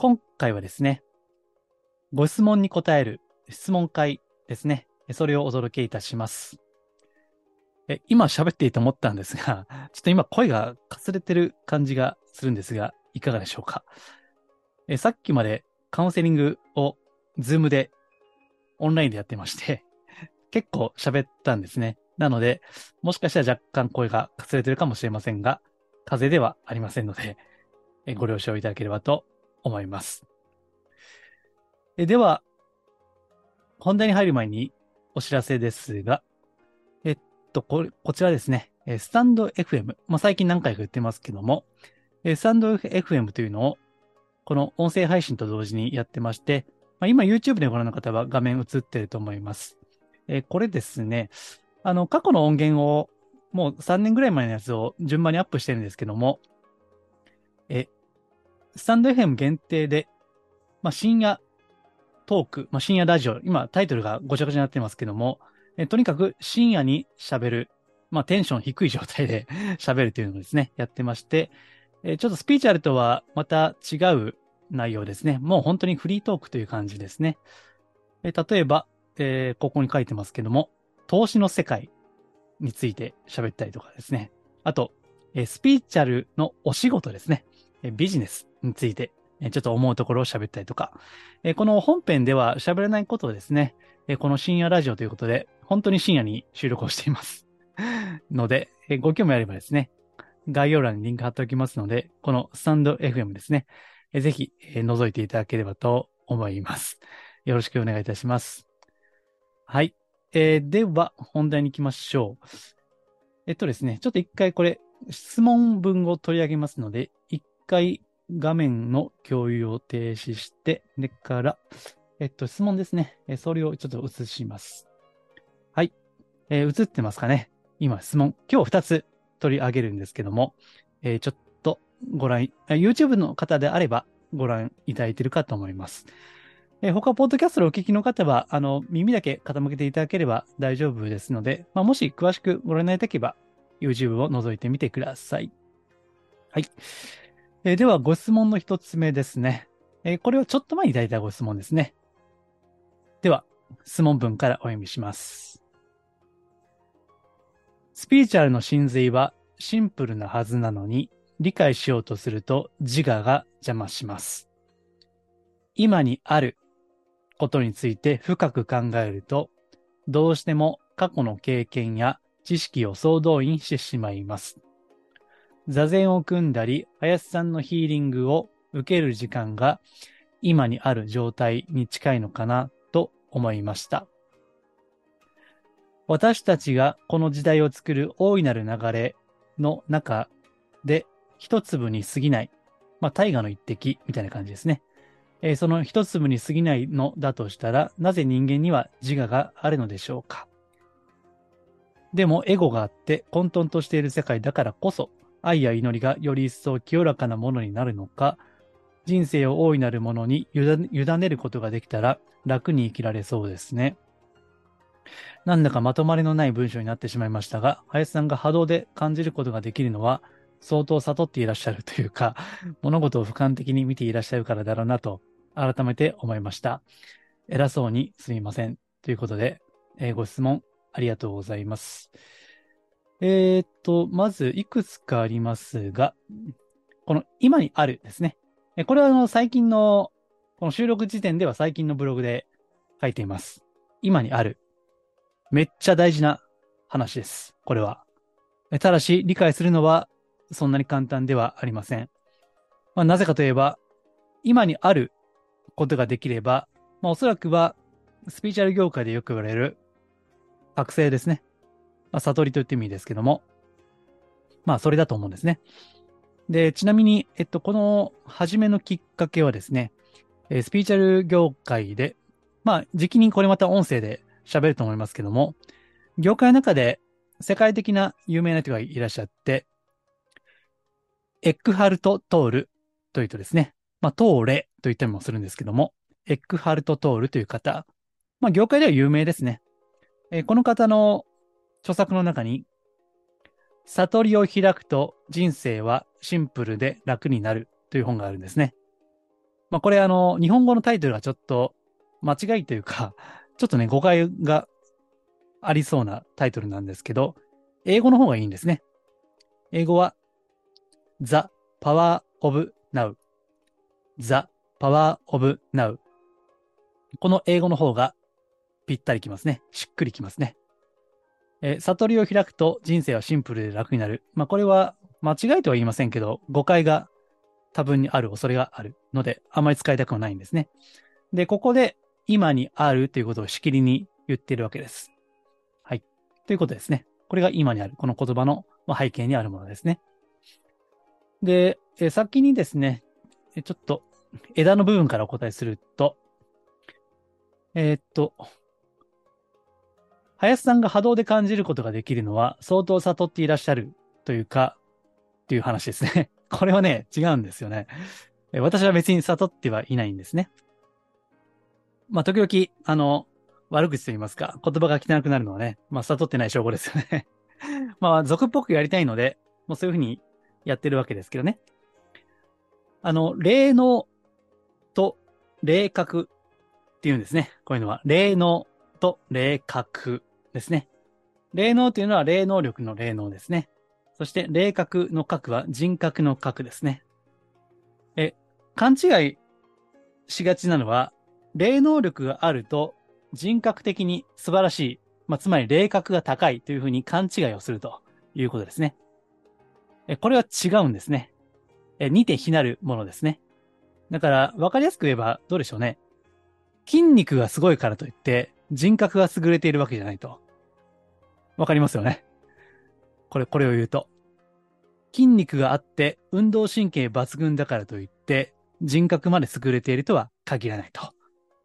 今回はですね、ご質問に答える質問会ですね。それをお届けいたします。え今喋っていいと思ったんですが、ちょっと今声がかすれてる感じがするんですが、いかがでしょうか？えさっきまでカウンセリングをズームでオンラインでやってまして、結構喋ったんですね。なので、もしかしたら若干声がかすれてるかもしれませんが、風邪ではありませんので、ご了承いただければと思います。えでは、本題に入る前にお知らせですが、えっと、こ、こちらですね、スタンド FM、まあ、最近何回か言ってますけども、スタンド FM というのを、この音声配信と同時にやってまして、まあ、今 YouTube でご覧の方は画面映ってると思います。えこれですね、あの、過去の音源を、もう3年ぐらい前のやつを順番にアップしてるんですけども、え、スタンド FM 限定で、まあ、深夜トーク、まあ、深夜ラジオ、今タイトルがごちゃごちゃになってますけども、えとにかく深夜に喋る、まあ、テンション低い状態で 喋るというのをですね、やってまして、えちょっとスピーチュアルとはまた違う内容ですね。もう本当にフリートークという感じですね。え例えば、えーここに書いてますけども、投資の世界について喋ったりとかですね。あと、えスピーチャルのお仕事ですね。えビジネスについて、ちょっと思うところを喋ったりとか。この本編では喋れないことをですね、この深夜ラジオということで、本当に深夜に収録をしています。ので、ご興味あればですね、概要欄にリンク貼っておきますので、このスタンド FM ですね、ぜひ、覗いていただければと思います。よろしくお願いいたします。はい。えーでは、本題に行きましょう。えっとですね、ちょっと一回これ、質問文を取り上げますので、一回画面の共有を停止して、でから、えっと、質問ですね。えそれをちょっと映します。はい。えー映ってますかね今、質問。今日二つ取り上げるんですけども、えーちょっとご覧、YouTube の方であればご覧いただいているかと思います。えー他、ポッドキャストでお聞きの方は、あの、耳だけ傾けていただければ大丈夫ですので、まあ、もし詳しくご覧になりたければ、YouTube を覗いてみてください。はい。えーでは、ご質問の一つ目ですね。えーこれはちょっと前にいただいたご質問ですね。では、質問文からお読みします。スピーチュアルの真髄はシンプルなはずなのに、理解しようとすると自我が邪魔します。今にあることについて深く考えると、どうしても過去の経験や知識を総動員してしまいます。座禅を組んだり、林さんのヒーリングを受ける時間が今にある状態に近いのかなと思いました。私たちがこの時代を作る大いなる流れの中で一粒に過ぎない、まあ大河の一滴みたいな感じですね。えーその一粒に過ぎないのだとしたら、なぜ人間には自我があるのでしょうか。でも、エゴがあって混沌としている世界だからこそ、愛や祈りがより一層清らかなものになるのか、人生を大いなるものに委ねることができたら楽に生きられそうですね。なんだかまとまりのない文章になってしまいましたが、林さんが波動で感じることができるのは、相当悟っていらっしゃるというか、物事を俯瞰的に見ていらっしゃるからだろうなと、改めて思いました。偉そうにすみません。ということで、えーご質問ありがとうございます。えーっと、まずいくつかありますが、この今にあるですね。これはあの最近の、この収録時点では最近のブログで書いています。今にある。めっちゃ大事な話です。これは。ただし、理解するのはそんなに簡単ではありません。まあ、なぜかといえば、今にあることができれば、まあ、おそらくは、スピーチャル業界でよく言われる、覚醒ですね。まあ、悟りと言ってもいいですけども、まあ、それだと思うんですね。で、ちなみに、えっと、この初めのきっかけはですね、えースピーチャル業界で、まあ、時期にこれまた音声で喋ると思いますけども、業界の中で世界的な有名な人がいらっしゃって、エックハルト・トールというとですね、まあ、トーレと言ったりもするんですけども、エックハルト・トールという方、まあ、業界では有名ですね。えーこの方の著作の中に、悟りを開くと人生はシンプルで楽になるという本があるんですね。まあ、これあの、日本語のタイトルがちょっと間違いというか、ちょっとね、誤解がありそうなタイトルなんですけど、英語の方がいいんですね。英語は The Power of Now。The Power of Now。この英語の方がぴったりきますね。しっくりきますね。え悟りを開くと人生はシンプルで楽になる。まあ、これは間違いとは言いませんけど、誤解が多分にある恐れがあるので、あまり使いたくはないんですね。で、ここで今にあるということをしきりに言ってるわけです。はい。ということですね。これが今にある。この言葉の背景にあるものですね。で、え先にですね、ちょっと枝の部分からお答えすると、えーっと、林さんが波動で感じることができるのは相当悟っていらっしゃるというか、っていう話ですね。これはね、違うんですよね。私は別に悟ってはいないんですね。まあ、時々、あの、悪口と言いますか、言葉が汚くなるのはね、まあ、悟ってない証拠ですよね。まあ、俗っぽくやりたいので、もうそういうふうにやってるわけですけどね。あの、霊能と霊覚っていうんですね。こういうのは、霊能と霊覚ですね。霊能というのは霊能力の霊能ですね。そして霊覚の覚は人格の覚ですね。え、勘違いしがちなのは、霊能力があると人格的に素晴らしい、まあ、つまり霊覚が高いというふうに勘違いをするということですね。え、これは違うんですね。え、似て非なるものですね。だから、わかりやすく言えばどうでしょうね。筋肉がすごいからといって人格が優れているわけじゃないと。わかりますよね？これ、これを言うと。筋肉があって運動神経抜群だからといって人格まで優れているとは限らないと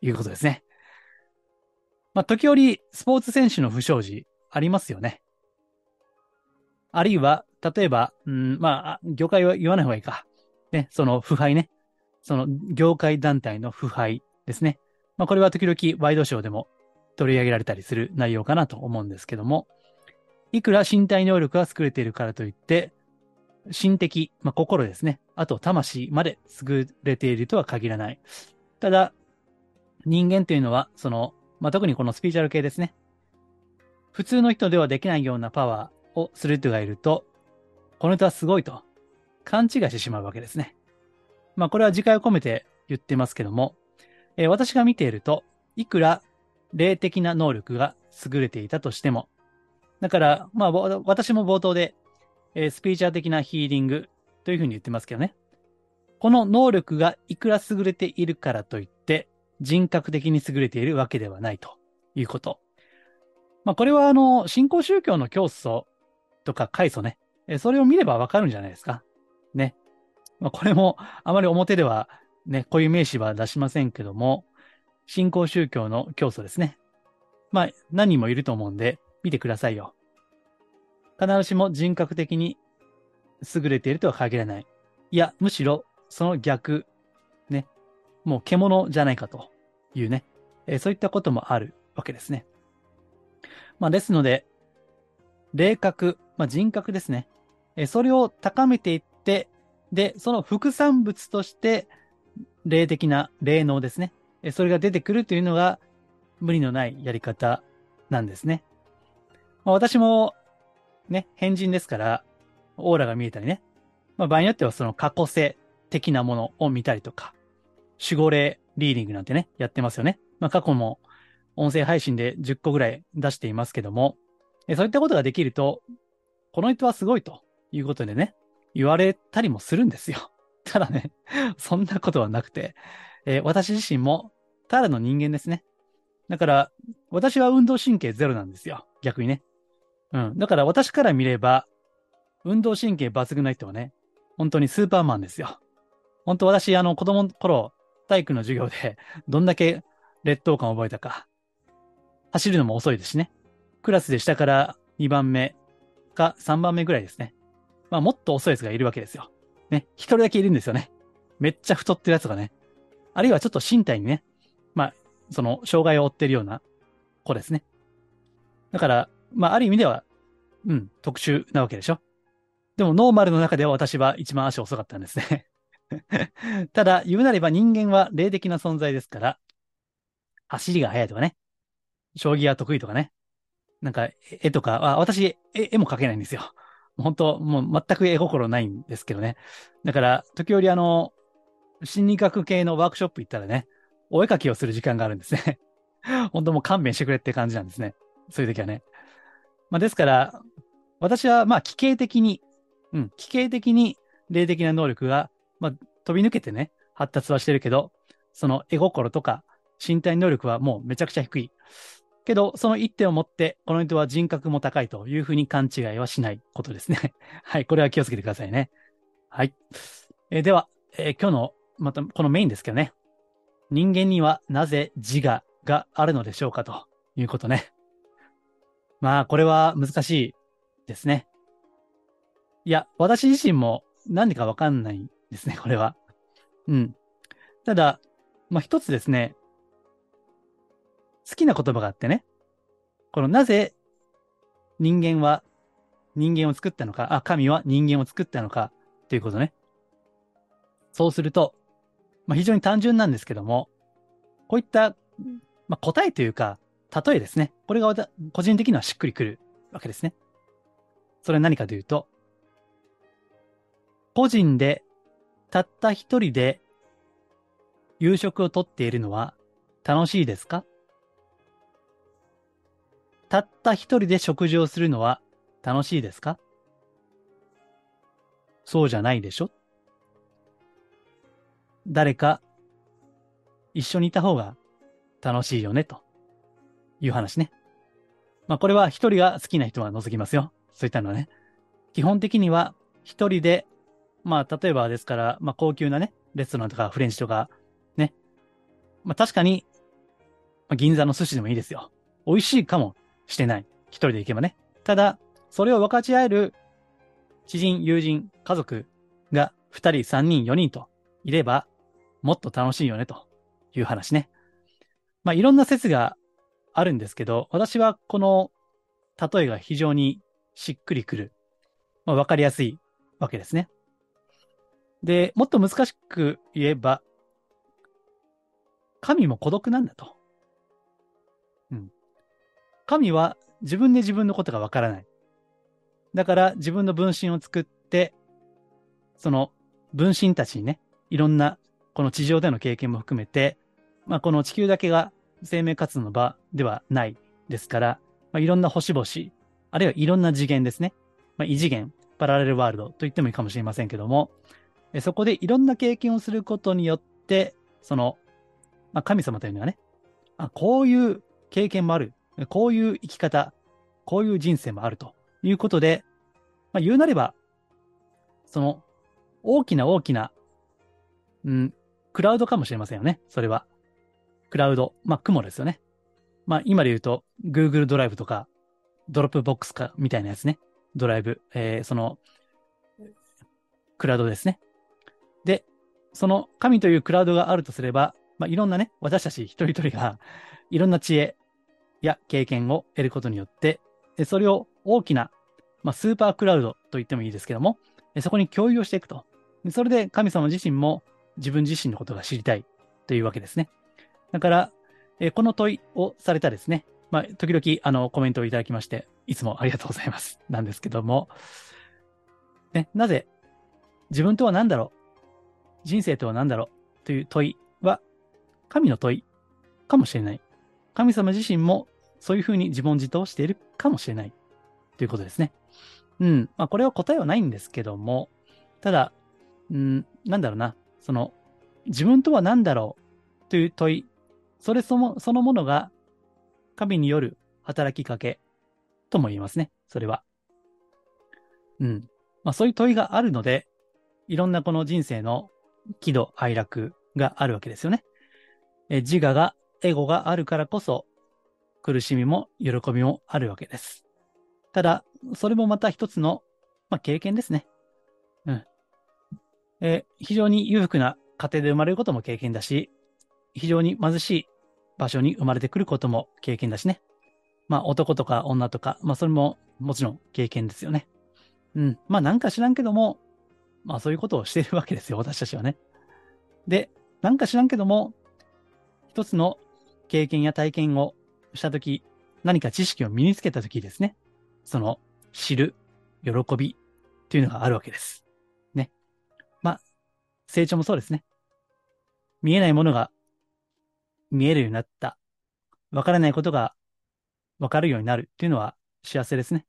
いうことですね。まあ、時折スポーツ選手の不祥事ありますよね。あるいは、例えば、うん、まあ、業界は言わない方がいいか。ね、その腐敗ね。その業界団体の腐敗ですね。まあ、これは時々ワイドショーでも取り上げられたりする内容かなと思うんですけども、いくら身体能力が優れているからといって、心的、まあ、心ですね。あと魂まで優れているとは限らない。ただ、人間というのは、その、まあ、特にこのスピーチャル系ですね。普通の人ではできないようなパワーをする人がいると、この人はすごいと勘違いしてしまうわけですね。まあ、これは自戒を込めて言ってますけども、えー私が見ていると、いくら霊的な能力が優れていたとしても、だから、まあ、私も冒頭で、えースピーチャー的なヒーリングというふうに言ってますけどね。この能力がいくら優れているからといって、人格的に優れているわけではないということ。まあ、これはあの、新興宗教の教祖とか開祖ね、えーそれを見ればわかるんじゃないですか。ね。まあ、これもあまり表ではね、こういう名詞は出しませんけども、新興宗教の教祖ですね。まあ、何人もいると思うんで、見てくださいよ。必ずしも人格的に優れているとは限らない。いや、むしろその逆、ね。もう獣じゃないかというね。えーそういったこともあるわけですね。まあ、ですので、霊格、まあ、人格ですね。えーそれを高めていって、で、その副産物として、霊的な霊能ですね。それが出てくるというのが無理のないやり方なんですね。まあ、私もね、変人ですから、オーラが見えたりね。まあ、場合によってはその過去性的なものを見たりとか、守護霊リーディングなんてね、やってますよね。まあ、過去も音声配信で10個ぐらい出していますけども、そういったことができると、この人はすごいということでね、言われたりもするんですよ。ただね、そんなことはなくて、えー私自身もただの人間ですね。だから、私は運動神経ゼロなんですよ。逆にね。うん。だから私から見れば、運動神経抜群な人はね、本当にスーパーマンですよ。本当私、あの、子供の頃、体育の授業で、どんだけ劣等感を覚えたか。走るのも遅いですしね。クラスで下から2番目か3番目ぐらいですね。まあ、もっと遅いやつがいるわけですよ。ね。一人だけいるんですよね。めっちゃ太ってるやつがね。あるいはちょっと身体にね、まあ、その、障害を負ってるような子ですね。だから、まあ、ある意味では、うん、特殊なわけでしょ。でも、ノーマルの中では私は一番足遅かったんですね。ただ、言うなれば人間は霊的な存在ですから、走りが速いとかね、将棋が得意とかね、なんか、絵とか、あ私絵、も描けないんですよ。本当もう全く絵心ないんですけどね。だから、時折あの、心理学系のワークショップ行ったらね、お絵描きをする時間があるんですね。本当もう勘弁してくれって感じなんですね。そういう時はね。まあ、ですから、私はまあ、奇形的に、うん、奇形的に霊的な能力が、まあ、飛び抜けてね、発達はしてるけど、その絵心とか身体能力はもうめちゃくちゃ低い。けど、その一点をもって、この人は人格も高いというふうに勘違いはしないことですね。はい、これは気をつけてくださいね。はい。えー、では、えー、今日の、また、このメインですけどね。人間にはなぜ自我があるのでしょうかということね。まあ、これは難しいですね。いや、私自身も何でかわかんないですね、これは。うん。ただ、まあ一つですね、好きな言葉があってね、このなぜ人間は人間を作ったのか、あ、神は人間を作ったのかということね。そうすると、まあ、非常に単純なんですけども、こういった、まあ、答えというか、例えですね。これが個人的にはしっくりくるわけですね。それは何かというと、個人でたった一人で夕食をとっているのは楽しいですか？たった一人で食事をするのは楽しいですか？そうじゃないでしょ？誰か一緒にいた方が楽しいよね、という話ね。まあこれは一人が好きな人は除きますよ。そういったのはね。基本的には一人で、まあ例えばですから、まあ高級なね、レストランとかフレンチとか、ね。まあ確かに、まあ、銀座の寿司でもいいですよ。美味しいかもしてない。一人で行けばね。ただ、それを分かち合える知人、友人、家族が二人、三人、四人といれば、もっと楽しいよね、という話ね。まあ、いろんな説があるんですけど、私はこの例えが非常にしっくりくる。まあ、わかりやすいわけですね。で、もっと難しく言えば、神も孤独なんだと。うん神は自分で自分のことがわからない。だから自分の分身を作って、その分身たちにね、いろんなこの地上での経験も含めて、まあこの地球だけが生命活動の場ではないですから、まあ、いろんな星々、あるいはいろんな次元ですね。まあ、異次元、パラレルワールドと言ってもいいかもしれませんけども、そこでいろんな経験をすることによって、その、まあ、神様というのはね、あ、こういう経験もある。こういう生き方、こういう人生もあるということで、まあ、言うなれば、その大きな大きな、うん、クラウドかもしれませんよね。それは。クラウド。まあ、雲ですよね。まあ、今で言うと、Google ドライブとか、 Dropbox か、みたいなやつね。ドライブ。えー、その、クラウドですね。で、その神というクラウドがあるとすれば、まあ、いろんなね、私たち一人一人が、いろんな知恵、や経験を得ることによって、それを大きな、まあ、スーパークラウドと言ってもいいですけども、そこに共有をしていくと。それで神様自身も自分自身のことが知りたいというわけですね。だから、えこの問いをされたですね、まあ、時々あのコメントをいただきまして、いつもありがとうございます。なんですけども、ね、なぜ自分とは何だろう？人生とは何だろう？という問いは神の問いかもしれない。神様自身もそういうふうに自問自答しているかもしれないということですね。うん。まあ、これは答えはないんですけども、ただ、うん、なんだろうな、その、自分とは何だろうという問い、それそも、そのものが神による働きかけとも言えますね。それは。うん。まあ、そういう問いがあるので、いろんなこの人生の喜怒哀楽があるわけですよね。え自我が、エゴがあるからこそ、苦しみも喜びもあるわけです。ただ、それもまた一つの、まあ、経験ですね。うん。え非常に裕福な家庭で生まれることも経験だし、非常に貧しい場所に生まれてくることも経験だしね。まあ男とか女とか、まあそれももちろん経験ですよね。うん。まあなんか知らんけども、まあそういうことをしているわけですよ、私たちはね。で、なんか知らんけども、一つの経験や体験をしたとき、何か知識を身につけたときですね。その、知る、喜びというのがあるわけです。成長もそうですね。見えないものが見えるようになった。わからないことがわかるようになるっていうのは幸せですね。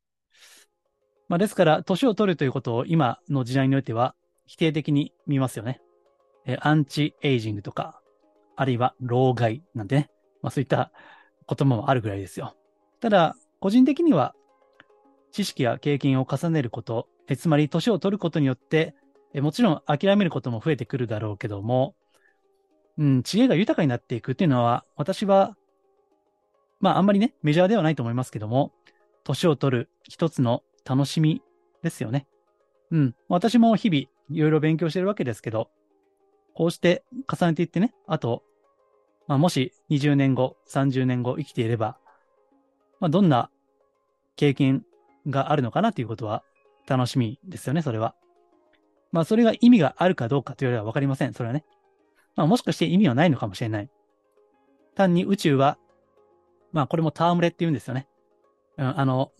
まあ、ですから、年を取るということを今の時代においては否定的に見ますよね。えアンチエイジングとか、あるいは老害なんてね。まあ、そういった言葉もあるぐらいですよ。ただ、個人的には知識や経験を重ねること、えつまり年を取ることによってえ、もちろん諦めることも増えてくるだろうけども、うん、知恵が豊かになっていくっていうのは、私はまああんまりね、メジャーではないと思いますけども、年を取る一つの楽しみですよね。うん。私も日々いろいろ勉強してるわけですけど、こうして重ねていってね、あと、まあ、もし20年後、30年後生きていれば、まあ、どんな経験があるのかなということは楽しみですよね、それは。まあ、それが意味があるかどうかというよりはわかりません。それはね。まあ、もしかして意味はないのかもしれない。単に宇宙はまあこれも戯れって言うんですよね。うん、あの、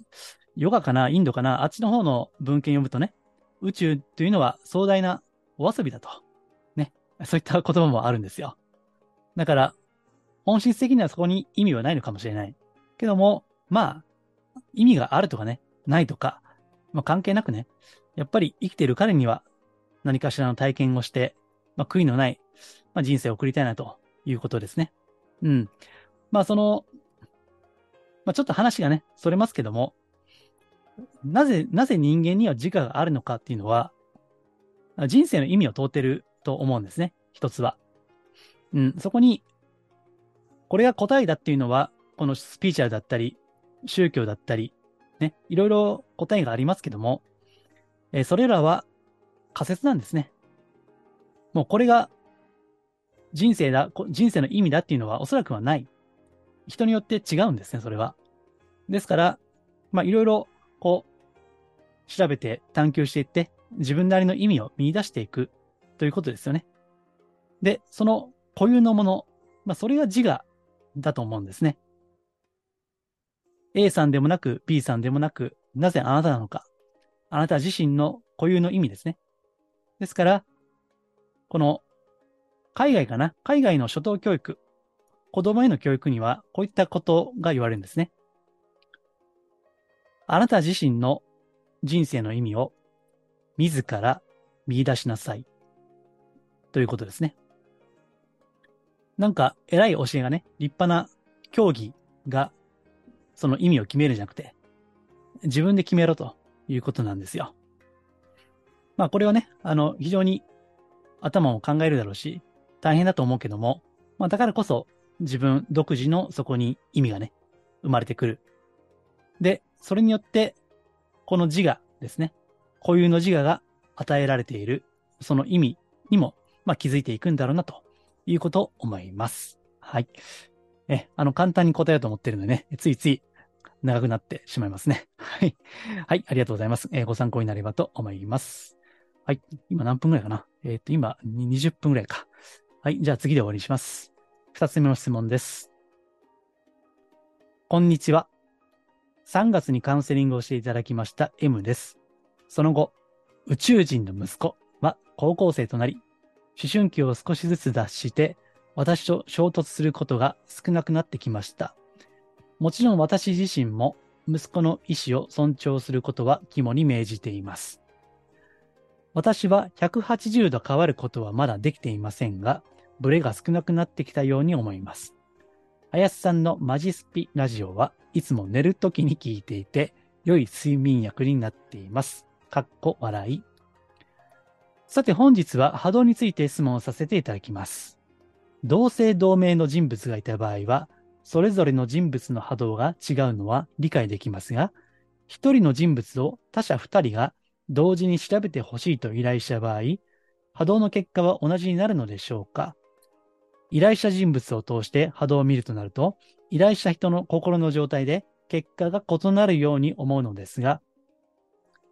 ヨガかな、インドかな、あっちの方の文献読むとね、宇宙というのは壮大なお遊びだと。ね。そういった言葉もあるんですよ。だから、本質的にはそこに意味はないのかもしれない。けども、まあ、意味があるとかね、ないとか、まあ関係なくね、やっぱり生きている彼には何かしらの体験をして、まあ悔いのない、まあ、人生を送りたいなということですね。うん。まあそのまあ、ちょっと話がね、それますけども、なぜ、なぜ人間には自我があるのかっていうのは、人生の意味を問うてると思うんですね。一つは。うん、そこに、これが答えだっていうのは、このスピーチャルだったり、宗教だったり、ね、いろいろ答えがありますけども、えー、それらは仮説なんですね。もうこれが人生だ、人生の意味だっていうのはおそらくはない。人によって違うんですね、それは。ですから、まあ、いろいろ、こう、調べて探求していって、自分なりの意味を見出していくということですよね。で、その固有のもの、まあ、それが自我だと思うんですね。A さんでもなく B さんでもなく、なぜあなたなのか。あなた自身の固有の意味ですね。ですから、この海外かな？海外の初等教育子供への教育にはこういったことが言われるんですね。あなた自身の人生の意味を自ら見出しなさい。ということですね。なんか偉い教えがね、立派な教義がその意味を決めるじゃなくて、自分で決めろということなんですよ。まあこれはね、あの、非常に頭を考えるだろうし、大変だと思うけども、まあだからこそ自分独自のそこに意味がね、生まれてくる。で、それによって、この自我ですね。固有の自我が与えられている、その意味にも、まあ、気づいていくんだろうな、ということを思います。はい。え、あの、簡単に答えようと思ってるのでね、ついつい長くなってしまいますね。はい。はい、ありがとうございます。えー、ご参考になればと思います。はい。今何分ぐらいかな？えっ、ー、と、今20分ぐらいか。はい。じゃあ次で終わりにします。二つ目の質問です。こんにちは。3月にカウンセリングをしていただきました M です。その後、宇宙人の息子は高校生となり、思春期を少しずつ脱して、私と衝突することが少なくなってきました。もちろん私自身も息子の意思を尊重することは肝に銘じています。私は180度変わることはまだできていませんが、ブレが少なくなってきたように思います。林さんのマジスピラジオはいつも寝るときに聞いていて、良い睡眠薬になっています。かっこ笑い。さて本日は波動について質問をさせていただきます。同姓同名の人物がいた場合は、それぞれの人物の波動が違うのは理解できますが、一人の人物を他者二人が同時に調べてほしいと依頼した場合、波動の結果は同じになるのでしょうか？依頼した人物を通して波動を見るとなると、依頼した人の心の状態で結果が異なるように思うのですが、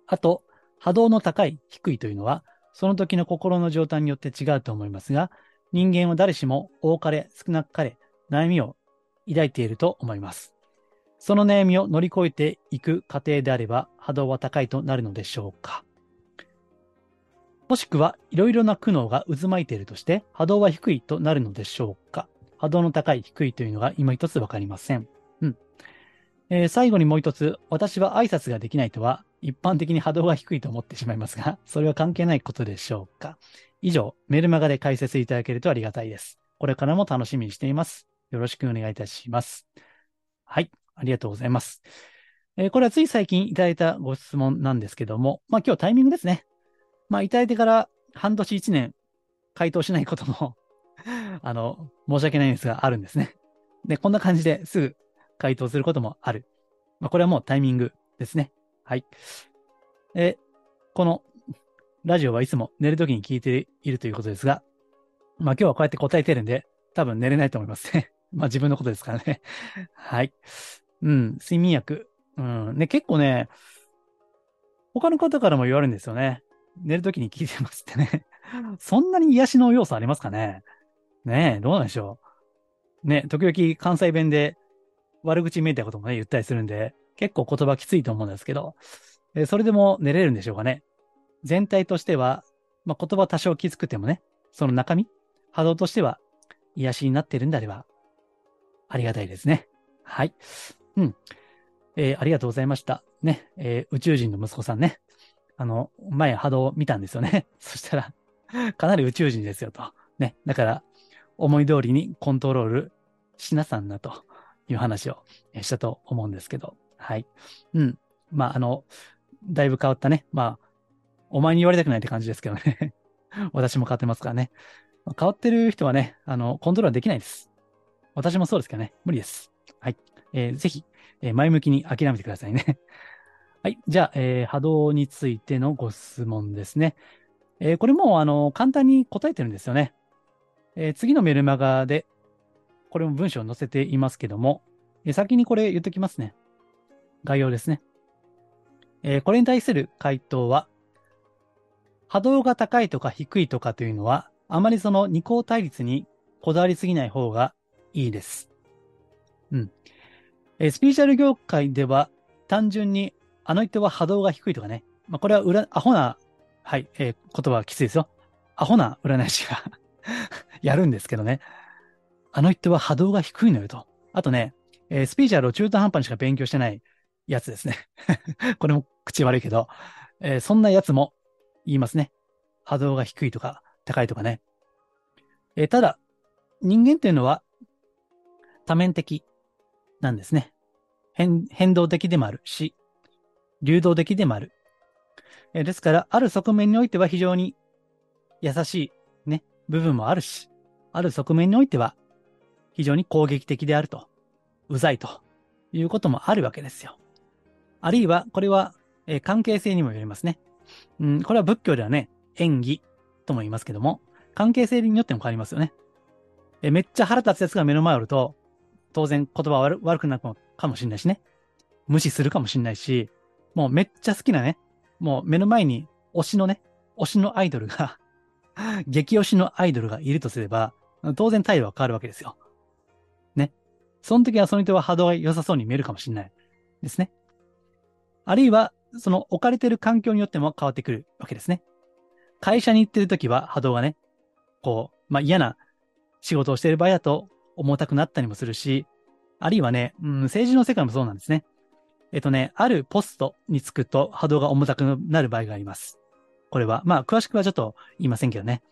あと、波動の高い、低いというのは、その時の心の状態によって違うと思いますが、人間は誰しも多かれ少なかれ悩みを抱いていると思います。その悩みを乗り越えていく過程であれば波動は高いとなるのでしょうかもしくは、いろいろな苦悩が渦巻いているとして、波動は低いとなるのでしょうか波動の高い、低いというのが今一つわかりません。うん。えー最後にもう一つ、私は挨拶ができないとは、一般的に波動が低いと思ってしまいますが、それは関係ないことでしょうか以上、メルマガで解説いただけるとありがたいです。これからも楽しみにしています。よろしくお願いいたします。はい、ありがとうございます。えーこれはつい最近いただいたご質問なんですけども、まあ今日タイミングですね。まあいただいてから半年一年回答しないことも、あの、申し訳ないんですが、あるんですね。で、こんな感じですぐ回答することもある。まあこれはもうタイミングですね。はい。えーこのラジオはいつも寝るときに聞いているということですが、まあ今日はこうやって答えてるんで、多分寝れないと思いますね。まあ自分のことですからね。はい。うん、睡眠薬。うん、ね、結構ね、他の方からも言われるんですよね。寝るときに聞いてますってね。そんなに癒しの要素ありますかね？ねえ、どうなんでしょう？ね、時々関西弁で悪口めいたこともね、言ったりするんで、結構言葉きついと思うんですけど、えそれでも寝れるんでしょうかね？全体としては、まあ、言葉多少きつくてもね、その中身、波動としては癒しになっているんであれば、ありがたいですね。はい。うん。えーありがとうございました。ね、えー宇宙人の息子さんね。あの、前波動を見たんですよね。そしたら、かなり宇宙人ですよと。ね。だから、思い通りにコントロールしなさんなという話をしたと思うんですけど。はい。うん。まあ、あの、だいぶ変わったね。まあ、お前に言われたくないって感じですけどね。私も変わってますからね。変わってる人はね、あの、コントロールできないです。私もそうですけどね。無理です。はい。えーぜひ、えー前向きに諦めてくださいね。はい。じゃあ、えー波動についてのご質問ですね。えーこれも、あの、簡単に答えてるんですよね。えー次のメルマガで、これも文章を載せていますけども、えー先にこれ言っときますね。概要ですね。えーこれに対する回答は、波動が高いとか低いとかというのは、あまりその二項対立にこだわりすぎない方がいいです。うん。えスピーチャル業界では、単純に、あの人は波動が低いとかね。まあ、これは裏、アホな、はい、えー言葉はきついですよ。アホな占い師が やるんですけどね。あの人は波動が低いのよと。あとね、えースピーチャルを中途半端にしか勉強してないやつですね。これも口悪いけど、えーそんなやつも言いますね。波動が低いとか高いとかね。えーただ、人間っていうのは多面的なんですね。変変動的でもあるし、流動的でもある。えですから、ある側面においては非常に優しいね、部分もあるし、ある側面においては非常に攻撃的であると、うざいということもあるわけですよ。あるいは、これは、えー関係性にもよりますね。うん、これは仏教ではね、演技とも言いますけども、関係性によっても変わりますよね。えーめっちゃ腹立つやつが目の前おると、当然言葉悪悪くなるかもしれないしね。無視するかもしれないし、もうめっちゃ好きなね、もう目の前に推しのね、推しのアイドルが、激推しのアイドルがいるとすれば、当然態度は変わるわけですよ。ね。その時はその人は波動が良さそうに見えるかもしれないですね。あるいは、その置かれてる環境によっても変わってくるわけですね。会社に行ってる時は波動がね、こう、まあ、嫌な仕事をしている場合だと重たくなったりもするし、あるいはね、うん、政治の世界もそうなんですね。えっとね、あるポストにつくと波動が重たくなる場合があります。これは、まあ、詳しくはちょっと言いませんけどね。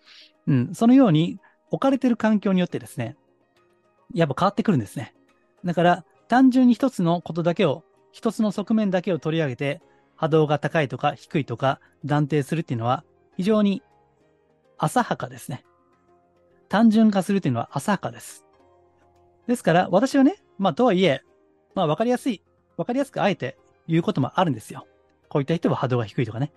うん、そのように置かれてる環境によってですね、やっぱ変わってくるんですね。だから、単純に一つのことだけを、一つの側面だけを取り上げて、波動が高いとか低いとか断定するっていうのは非常に浅はかですね。単純化するというのは浅はかです。ですから、私はね、まあ、とはいえ、まあ、わかりやすい、わかりやすくあえて言うこともあるんですよ。こういった人は波動が低いとかね。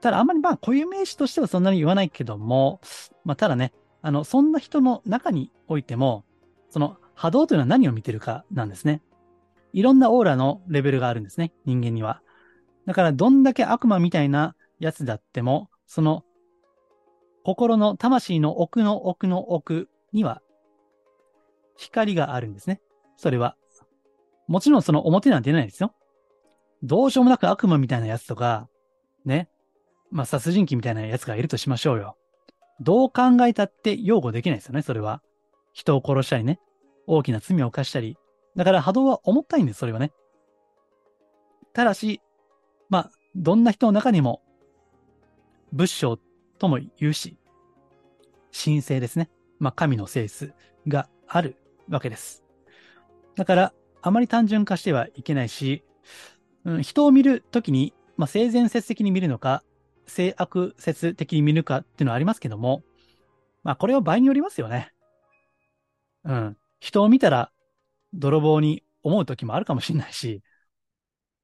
ただ、あんまりまあ、固有名詞としてはそんなに言わないけども、まあ、ただね、あの、そんな人の中においても、その波動というのは何を見てるかなんですね。いろんなオーラのレベルがあるんですね、人間には。だから、どんだけ悪魔みたいなやつだっても、その、心の魂の奥の奥の奥には、光があるんですね。それは。もちろんその表には出ないですよ。どうしようもなく悪魔みたいなやつとか、ね。まあ、殺人鬼みたいなやつがいるとしましょうよ。どう考えたって擁護できないですよね、それは。人を殺したりね。大きな罪を犯したり。だから波動は重たいんです、それはね。ただし、まあ、どんな人の中にも、仏性とも言うし、神聖ですね。まあ、神の性質があるわけです。だから、あまり単純化してはいけないし、うん、人を見るときに、まあ、性善説的に見るのか、性悪説的に見るかっていうのはありますけども、まあ、これは場合によりますよね。うん。人を見たら、泥棒に思うときもあるかもしれないし、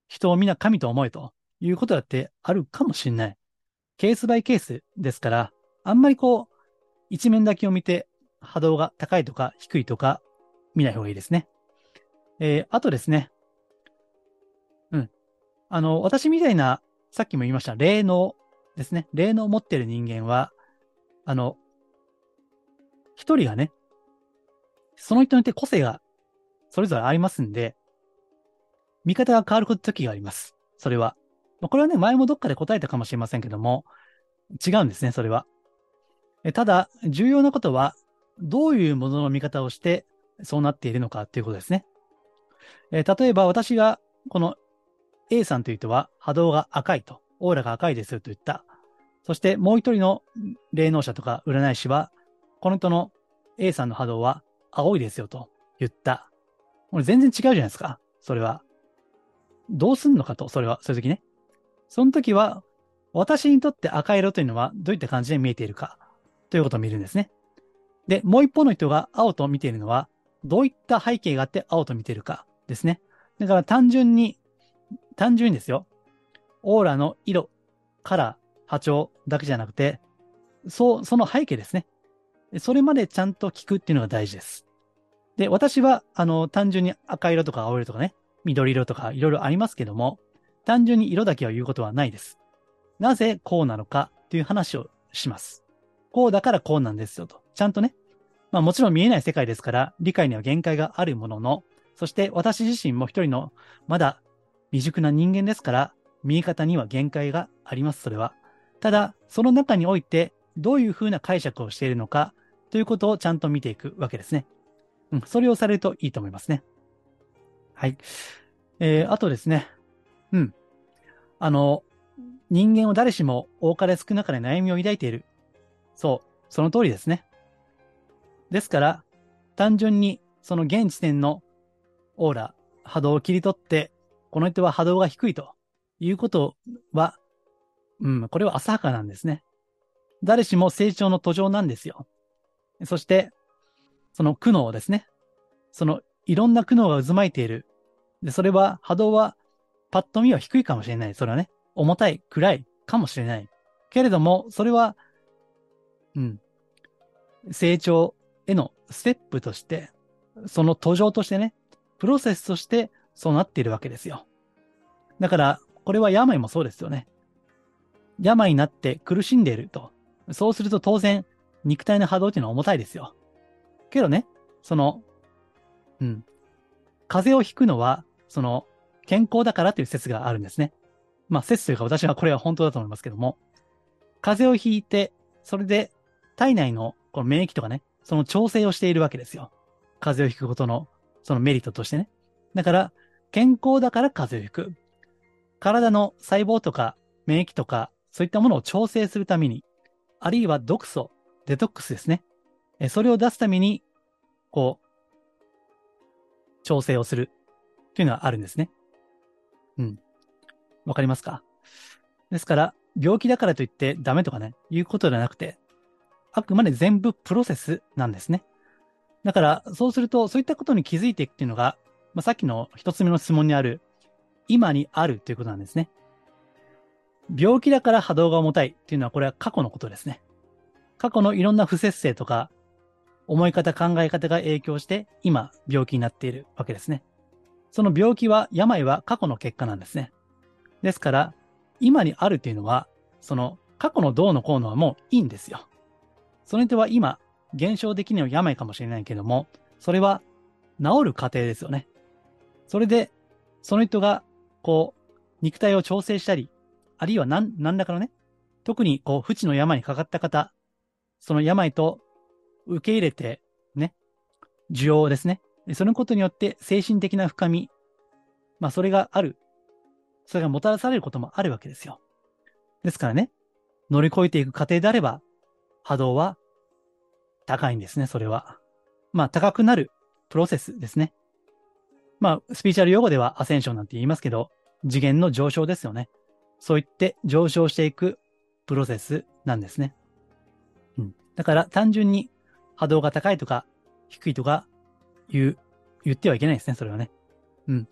人を皆神と思えということだってあるかもしれない。ケースバイケースですから、あんまりこう、一面だけを見て波動が高いとか低いとか見ない方がいいですね。えー、あとですね。うん。あの、私みたいな、さっきも言いました、霊能ですね。霊能を持ってる人間は、あの、一人がね、その人によって個性がそれぞれありますんで、見方が変わる時があります。それは。これはね、前もどっかで答えたかもしれませんけども、違うんですね、それは。ただ、重要なことは、どういうものの見方をしてそうなっているのかということですね。え例えば私がこの A さんという人は波動が赤いと、オーラが赤いですよと言った。そしてもう一人の霊能者とか占い師は、この人の A さんの波動は青いですよと言った。これ全然違うじゃないですか。それは。どうすんのかと、それは、そういう時ね。その時は、私にとって赤色というのはどういった感じで見えているかということを見るんですね。で、もう一方の人が青と見ているのは、どういった背景があって青と見てるかですね。だから単純に、単純にですよ。オーラの色、カラー、波長だけじゃなくて、そう、その背景ですね。それまでちゃんと聞くっていうのが大事です。で、私は、あの、単純に赤色とか青色とかね、緑色とかいろいろありますけども、単純に色だけを言うことはないです。なぜこうなのかっていう話をします。こうだからこうなんですよと。ちゃんとね。まあもちろん見えない世界ですから理解には限界があるものの、そして私自身も一人のまだ未熟な人間ですから、見え方には限界があります、それは。ただ、その中においてどういうふうな解釈をしているのかということをちゃんと見ていくわけですね。うん、それをされるといいと思いますね。はい。えー、あとですね。うん。あの、人間は誰しも多かれ少なかれ悩みを抱いている。そう、その通りですね。ですから、単純にその現時点のオーラ、波動を切り取って、この人は波動が低いということは、うん、これは浅はかなんですね。誰しも成長の途上なんですよ。そして、その苦悩ですね。そのいろんな苦悩が渦巻いている。で、それは波動はパッと見は低いかもしれない。それはね、重たい、暗いかもしれない。けれども、それは、うん、成長へのステップとして、その途上としてね、プロセスとしてそうなっているわけですよ。だから、これは病もそうですよね。病になって苦しんでいると。そうすると当然、肉体の波動っていうのは重たいですよ。けどね、その、うん。風邪をひくのは、その、健康だからという説があるんですね。まあ、説というか私はこれは本当だと思いますけども、風邪をひいて、それで体内のこの免疫とかね、その調整をしているわけですよ。風邪をひくことの、そのメリットとしてね。だから、健康だから風邪をひく。体の細胞とか免疫とか、そういったものを調整するために、あるいは毒素、デトックスですね。それを出すために、こう、調整をするというのはあるんですね。うん。わかりますか？ですから、病気だからといってダメとかね、いうことではなくて、あくまで全部プロセスなんですね。だから、そうすると、そういったことに気づいていくっていうのが、まあ、さっきの一つ目の質問にある、今にあるということなんですね。病気だから波動が重たいっていうのは、これは過去のことですね。過去のいろんな不節制とか、思い方、考え方が影響して、今、病気になっているわけですね。その病気は、病は過去の結果なんですね。ですから、今にあるっていうのは、その過去のどうのこうのはもういいんですよ。その人は今、現象的には病かもしれないけども、それは治る過程ですよね。それで、その人が、こう、肉体を調整したり、あるいは何、何らかのね、特にこう、不治の病にかかった方、その病と受け入れて、ね、需要ですね。そのことによって精神的な深み、まあそれがある。それがもたらされることもあるわけですよ。ですからね、乗り越えていく過程であれば、波動は高いんですね、それは。まあ高くなるプロセスですね。まあ、スピーチャル用語ではアセンションなんて言いますけど、次元の上昇ですよね。そう言って上昇していくプロセスなんですね。うん。だから単純に波動が高いとか低いとか言う、言ってはいけないですね、それはね。うん。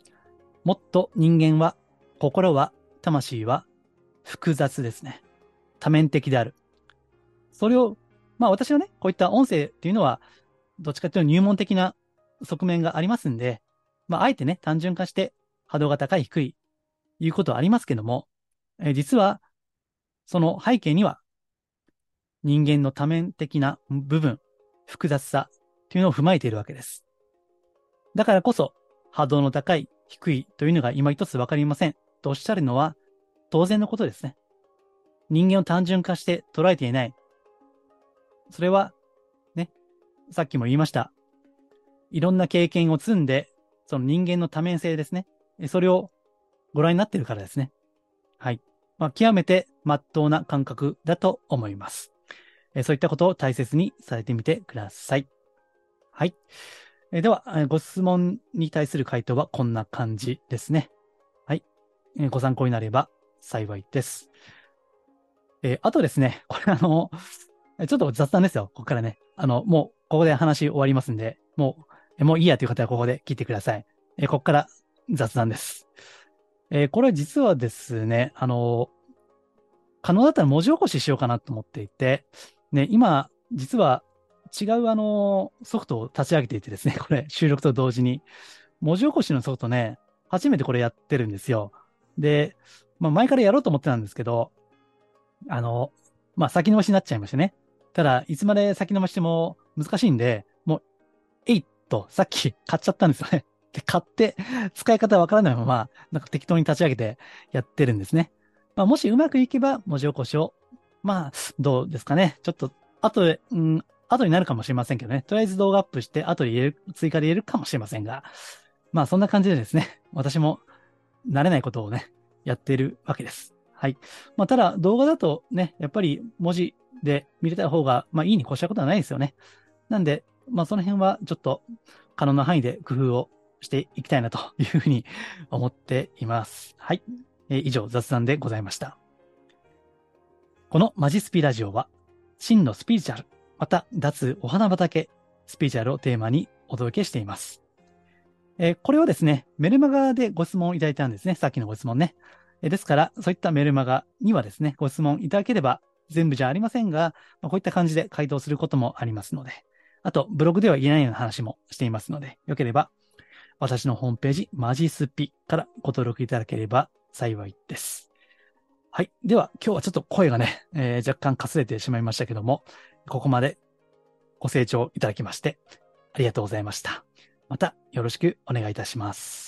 もっと人間は、心は、魂は複雑ですね。多面的である。それを、まあ私はね、こういった音声っていうのは、どっちかというと入門的な側面がありますんで、まああえてね、単純化して波動が高い低い、いうことはありますけども、えー、実は、その背景には、人間の多面的な部分、複雑さというのを踏まえているわけです。だからこそ、波動の高い、低いというのが今一つわかりませんとおっしゃるのは当然のことですね。人間を単純化して捉えていない。それは、ね、さっきも言いました。いろんな経験を積んで、その人間の多面性ですね。それをご覧になってるからですね。はい。まあ、極めて真っ当な感覚だと思います。そういったことを大切にされてみてください。はい。では、ご質問に対する回答はこんな感じですね。はい。ご参考になれば幸いです。えー、あとですね、これあの、ちょっと雑談ですよ、ここからね。あの、もう、ここで話終わりますんで、もう、もういいやという方はここで聞いてください。え、ここから雑談です。え、これ実はですね、あの、可能だったら文字起こししようかなと思っていて、ね、今、実は違うあの、ソフトを立ち上げていてですね、これ収録と同時に、文字起こしのソフトね、初めてこれやってるんですよ。で、まあ前からやろうと思ってたんですけど、あの、まあ、先延ばしになっちゃいましたね。ただ、いつまで先延ばしても難しいんで、もう、えいっと、さっき買っちゃったんですよね。で、買って、使い方わからないまま、なんか適当に立ち上げてやってるんですね。まあ、もしうまくいけば、文字起こしを、まあ、どうですかね。ちょっと、後で、うん、後になるかもしれませんけどね。とりあえず動画アップして、後で入れる、追加で入れるかもしれませんが、まあ、そんな感じでですね、私も慣れないことをね、やっているわけです。はい。まあ、ただ、動画だとね、やっぱり文字で見れた方が、まあ、いいに越したことはないですよね。なんで、まあ、その辺はちょっと可能な範囲で工夫をしていきたいなというふうに思っています。はい。えー、以上、雑談でございました。このマジスピラジオは、真のスピリチュアル、また脱お花畑スピリチュアルをテーマにお届けしています。えー、これをですね、メルマガでご質問いただいたんですね。さっきのご質問ねえ。ですから、そういったメルマガにはですね、ご質問いただければ、全部じゃありませんが、まあ、こういった感じで回答することもありますので、あと、ブログでは言えないような話もしていますので、よければ、私のホームページ、マジスピからご登録いただければ幸いです。はい。では、今日はちょっと声がね、えー、若干かすれてしまいましたけども、ここまでご清聴いただきまして、ありがとうございました。またよろしくお願いいたします。